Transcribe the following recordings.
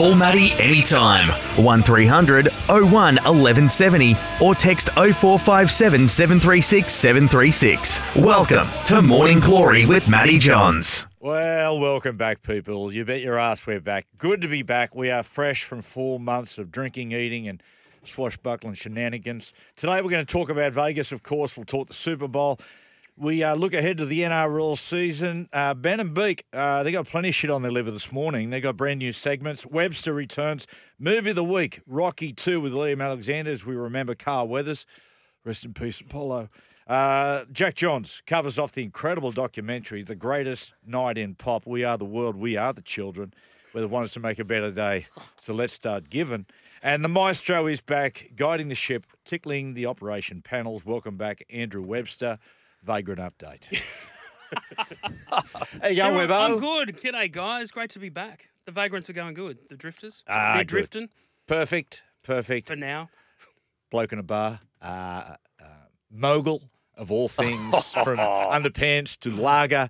Call Matty anytime. 1300 01 1170 or text 0457 736 736. Welcome to Morning Glory with Matty Johns. Well, welcome back, people. You bet your ass we're back. Good to be back. We are fresh from four months of drinking, eating, and swashbuckling shenanigans. Today, we're going to talk about Vegas, of course. We'll talk the Super Bowl. We uh, look ahead to the NRL season. Uh, ben and Beak, uh, they got plenty of shit on their liver this morning. They got brand new segments. Webster returns. Movie of the week, Rocky 2 with Liam Alexander, as we remember Carl Weathers. Rest in peace, Apollo. Uh, Jack Johns covers off the incredible documentary, The Greatest Night in Pop. We are the world, we are the children. We're the ones to make a better day. So let's start giving. And the maestro is back, guiding the ship, tickling the operation panels. Welcome back, Andrew Webster. Vagrant update. How you going, Yeah, Webbo? I'm good. G'day, guys. Great to be back. The vagrants are going good. The drifters. Ah, They're good. drifting Perfect, perfect. for now. bloke in a bar, uh, uh, mogul of all things, from underpants to lager.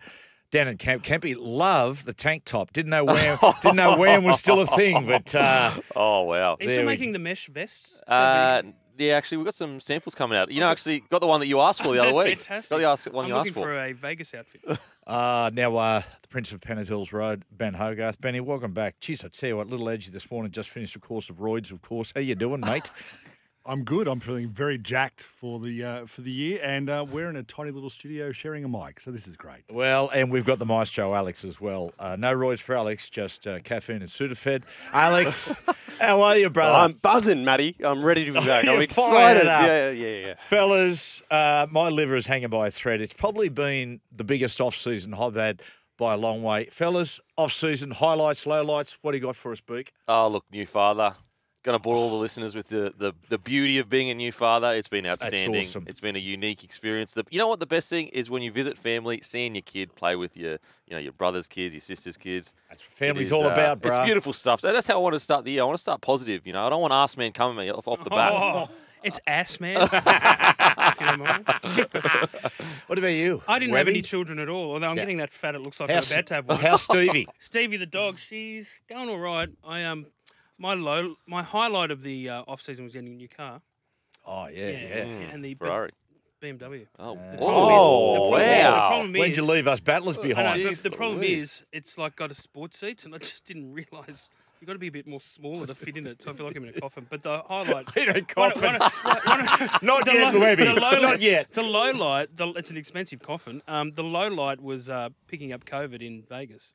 Down in Camp Kempy, love the tank top. Didn't know where, didn't know when was still a thing, but uh, Oh wow. Are you There still we- making the mesh vests? Uh, yeah, actually, we've got some samples coming out. You know, actually, got the one that you asked for the other week. fantastic. Got the ask, one I'm you looking asked for. for a Vegas outfit. uh, now uh, the Prince of Pennant Hills Road, Ben Hogarth. Benny, welcome back. Cheers, I tell you what, little edgy this morning. Just finished a course of roids, of course. How you doing, mate? I'm good. I'm feeling very jacked for the uh, for the year, and uh, we're in a tiny little studio sharing a mic, so this is great. Well, and we've got the maestro Alex as well. Uh, no roids for Alex, just uh, caffeine and Sudafed. Alex, how are you, brother? I'm buzzing, Matty. I'm ready to be back. I'm excited. up. Yeah, yeah, yeah. Fellas, uh, my liver is hanging by a thread. It's probably been the biggest off-season I've had by a long way. Fellas, off-season highlights, lowlights. What do you got for us, Beak? Oh, look, new father. Going to bore all the listeners with the, the, the beauty of being a new father. It's been outstanding. awesome. It's been a unique experience. The, you know what? The best thing is when you visit family, seeing your kid play with your, you know, your brother's kids, your sister's kids. That's what family's is, all uh, about, bro. It's beautiful stuff. So that's how I want to start the year. I want to start positive. You know, I don't want ass man coming at me off, off the bat. Oh, it's ass man. if you don't mind. What about you? I didn't have any children at all. Although I'm Yeah. getting that fat, it looks like How's, I'm about to have one. how's Stevie? Stevie the dog, she's going all right. I um, my low, my highlight of the uh, off season was getting a new car. Oh, yeah, yeah. and the Ferrari. BMW. Oh, problem oh, is- the problem- the wow. problem When'd you leave us battlers I know, behind? the problem Louise. is, it's like got a sports seat, and I just didn't realise you've got to be a bit more smaller to fit in it. So I feel like I'm in a coffin. But the highlight, In a coffin. one- one- Not the yet, low- Webby. the low Not light- yet. The low light, the, it's an expensive coffin. Um, the low light was uh, picking up COVID in Vegas.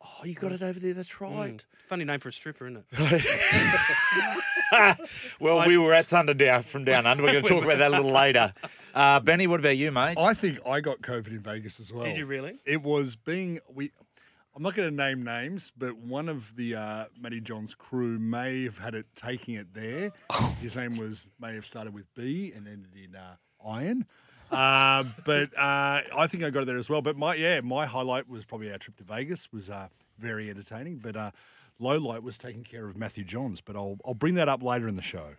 Oh, you got it over there. That's right. Mm. Funny name for a stripper, isn't it? Well, we were at Thunder Down from Down Under. We're going to talk about that a little later. Uh, Benny, what about you, mate? I think I got COVID in Vegas as well. Did you really? It was being we. I'm not going to name names, but one of the uh, Matty John's crew may have had it taking it there. His name was may have started with B and ended in uh, iron. Uh, but uh, I think I got it there as well. But my yeah, my highlight was probably our trip to Vegas was uh, very entertaining. But uh, low light was taking care of Matthew Johns. But I'll I'll bring that up later in the show.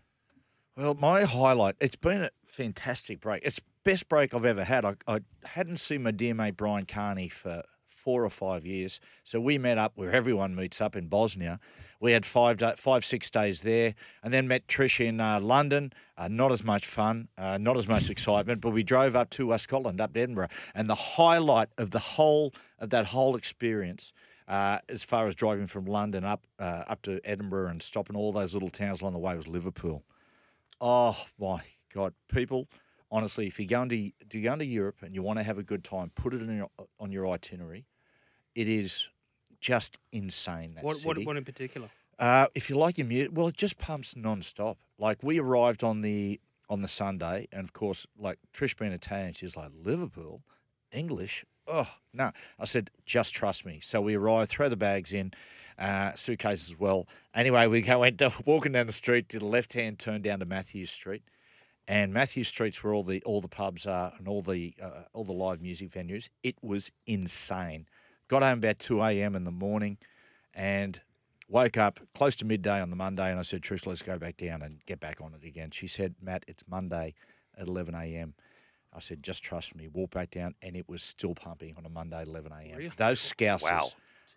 Well, my highlight, it's been a fantastic break. It's best break I've ever had. I, I hadn't seen my dear mate Brian Carney for four or five years. So we met up where everyone meets up in Bosnia. We had five, five six days there, and then met Trish in uh, London. Uh, not as much fun, uh, not as much excitement, but we drove up to uh, Scotland, up to Edinburgh, and the highlight of the whole of that whole experience uh, as far as driving from London up uh, up to Edinburgh and stopping all those little towns along the way was Liverpool. Oh my God, people! Honestly, if you're going to you go into Europe and you want to have a good time, put it your, on your itinerary. It is just insane. That What, what, city. what in particular? Uh, if you like your music, well, it just pumps non-stop. Like we arrived on the on the Sunday, and of course, like Trish being Italian, she's like Liverpool, English. Oh no! I said, just trust me. So we arrived, throw the bags in, uh, suitcases as well. Anyway, we go went to, walking down the street, did a left-hand turn down to Matthews Street, and Matthews Street's where all the all the pubs are and all the uh, all the live music venues. It was insane. Got home about two a.m. in the morning, and woke up close to midday on the Monday, and I said, Trish, let's go back down and get back on it again. She said, Matt, it's Monday at 11 a.m. I said, just trust me. Walk back down, and it was still pumping on a Monday at 11 a.m. Really? Those scousers, Wow.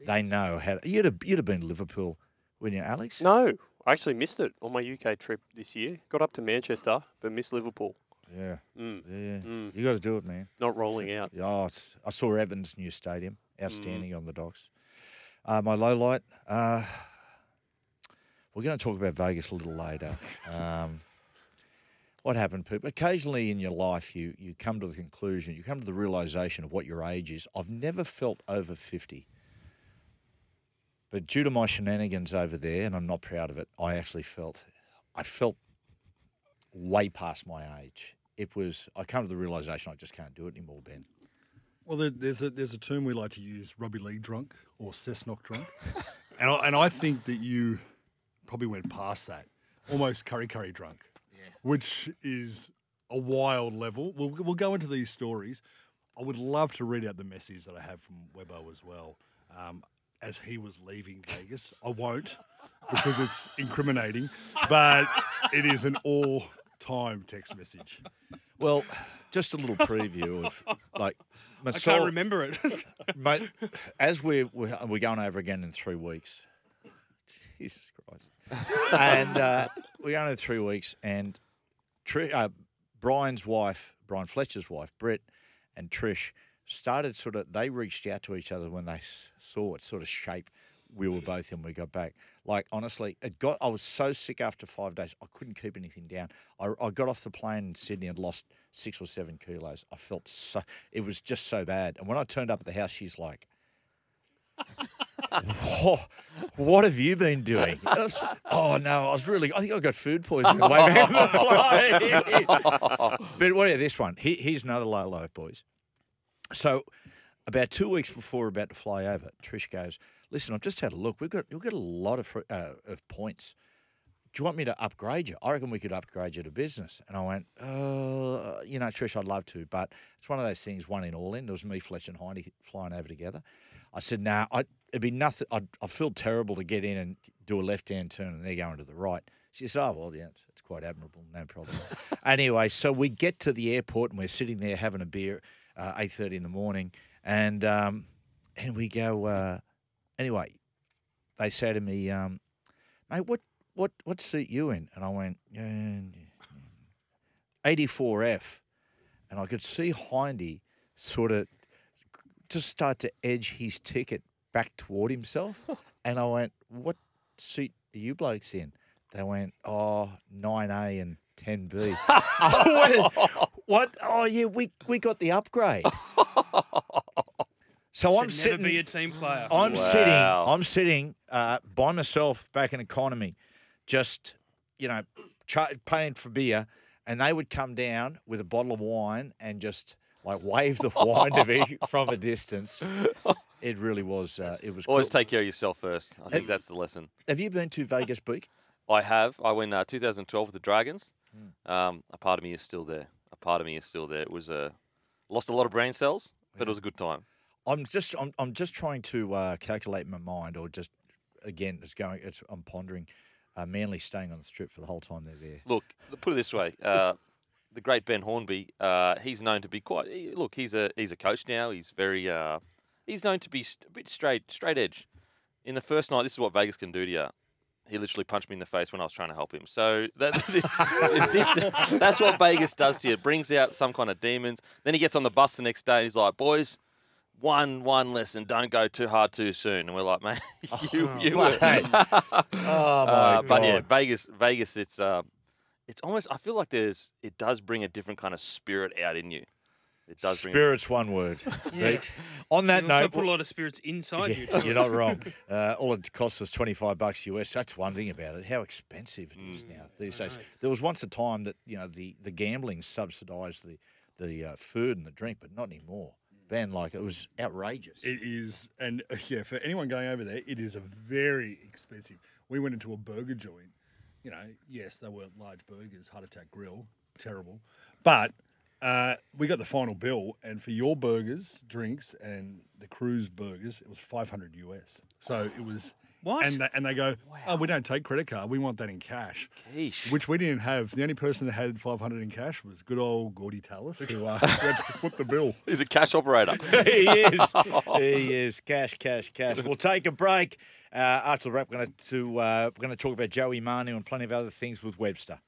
they know how. You'd have, you'd have been to Liverpool. When you, Alex? No, I actually missed it on my UK trip this year. Got up to Manchester, but missed Liverpool. Yeah. Mm. Yeah. Mm. You got to do it, man. Not rolling out. Yeah, Oh, it's, I saw Everton's new stadium. Mm. Outstanding on the docks. Uh, my low light. Uh, we're going to talk about Vegas a little later. Um, what happened, people? Occasionally in your life, you you come to the conclusion, you come to the realization of what your age is. I've never felt over fifty, but due to my shenanigans over there, and I'm not proud of it, I actually felt, I felt way past my age. It was. I come to the realization I just can't do it anymore, Ben. Well, there, there's a there's a term we like to use, rugby league drunk or Cessnock drunk, and I, and I think that you probably went past that, almost Kurri Kurri drunk, which is a wild level. We'll we'll go into these stories. I would love to read out the message that I have from Webbo as well, um, as he was leaving Vegas. I won't because it's incriminating, but it is an all time text message. Well, just a little preview of like I can't remember it. mate. As we're we're, we're going over again in three weeks. Jesus Christ! and uh, we're going in three weeks, and Tri- uh, Bryan's wife, Bryan Fletcher's wife, Brett, and Trish started sort of. They reached out to each other when they s- saw what sort of shape we were both in. when We got back. Like honestly, it got. I was so sick after five days. I couldn't keep anything down. I, I got off the plane in Sydney and lost six or seven kilos. I felt so. It was just so bad. And when I turned up at the house, she's like. "Whoa, what have you been doing? Was- oh no, I was really. I think I got food poisoning way back but what about this one? He, here's another low low, boys. So, about two weeks before we're about to fly over, Trish goes, "Listen, I've just had a look. We've got you'll get a lot of uh, of points. Do you want me to upgrade you? I reckon we could upgrade you to business." And I went, "Uh, you know, Trish, I'd love to, but it's one of those things. One in, all in. There was me, Fletcher, and Hindy flying over together. I said, "Nah, it'd be nothing. I'd, I feel terrible to get in and do a left hand turn, and they're going to the right." She said, "Oh well, yeah, it's, it's quite admirable, no problem." anyway, so we get to the airport and we're sitting there having a beer, uh, eight thirty in the morning, and um, and we go. Uh, anyway, they say to me, um, "Mate, what what what seat you in?" And I went, eighty four F, and I could see Hindy sort of just start to edge his ticket back toward himself, and I went, "What seat are you blokes in?" They went, "Oh, 9A and 10B." Went, what? Oh yeah, we we got the upgrade. So I'm sitting. never be a team player. I'm Wow. sitting. I'm sitting uh, by myself back in economy, just you know, cha- paying for beer, and they would come down with a bottle of wine and just like wave the wine to me from a distance. It really was. Uh, it was. Always cool. take care of yourself first. I think that's the lesson. Have you been to Vegas Beak? I have. I went uh, 2012 with the Dragons. Hmm. Um, a part of me is still there. A part of me is still there. It was a lost a lot of brain cells, but it was a good time. I'm just. I'm. I'm just trying to uh, calculate my mind, or just again, it's going. It's. I'm pondering. Uh, Manly staying on the strip for the whole time they're there. Look, put it this way: uh, the great Ben Hornby. Uh, he's known to be quite. he- Look, he's a he's a coach now. He's very. Uh, he's known to be st- a bit straight straight edge. In the first night, this is what Vegas can do to you. He literally punched me in the face when I was trying to help him. So that this, that's what Vegas does to you. It brings out some kind of demons. Then he gets on the bus the next day and he's like, "Boys, one one lesson: don't go too hard too soon." And we're like, "Man, you you were." Mate. oh my Uh, but yeah, Vegas, Vegas, it's uh, it's almost. I feel like there's. It does bring a different kind of spirit out in you. It does bring. Spirits, one word. Yeah. On that You also note, put a lot of spirits inside you. Yeah, too. you're not wrong. Uh, all it costs us 25 bucks US. That's one thing about it. How expensive it Mm. is now these days. There was once a time that you know the, the gambling subsidised the the uh, food and the drink, but not anymore. Ben, like it was outrageous. It is, and uh, yeah, for anyone going over there, it is a very expensive. We went into a burger joint. You know, yes, they weren't large burgers, Heart Attack Grill, terrible, but uh, we got the final bill, and for your burgers, drinks, and the cruise burgers, it was five hundred US. So it was What? And they, and they go, oh, we don't take credit card. We want that in cash. Which we didn't have. The only person that had 500 in cash was good old Gordy Tallis, who uh, had to foot the bill. He's a cash operator. he is. He is. Cash, cash, cash. We'll take a break. Uh, after the wrap, we're going to uh, we're going to talk about Joey Manu and plenty of other things with Webster.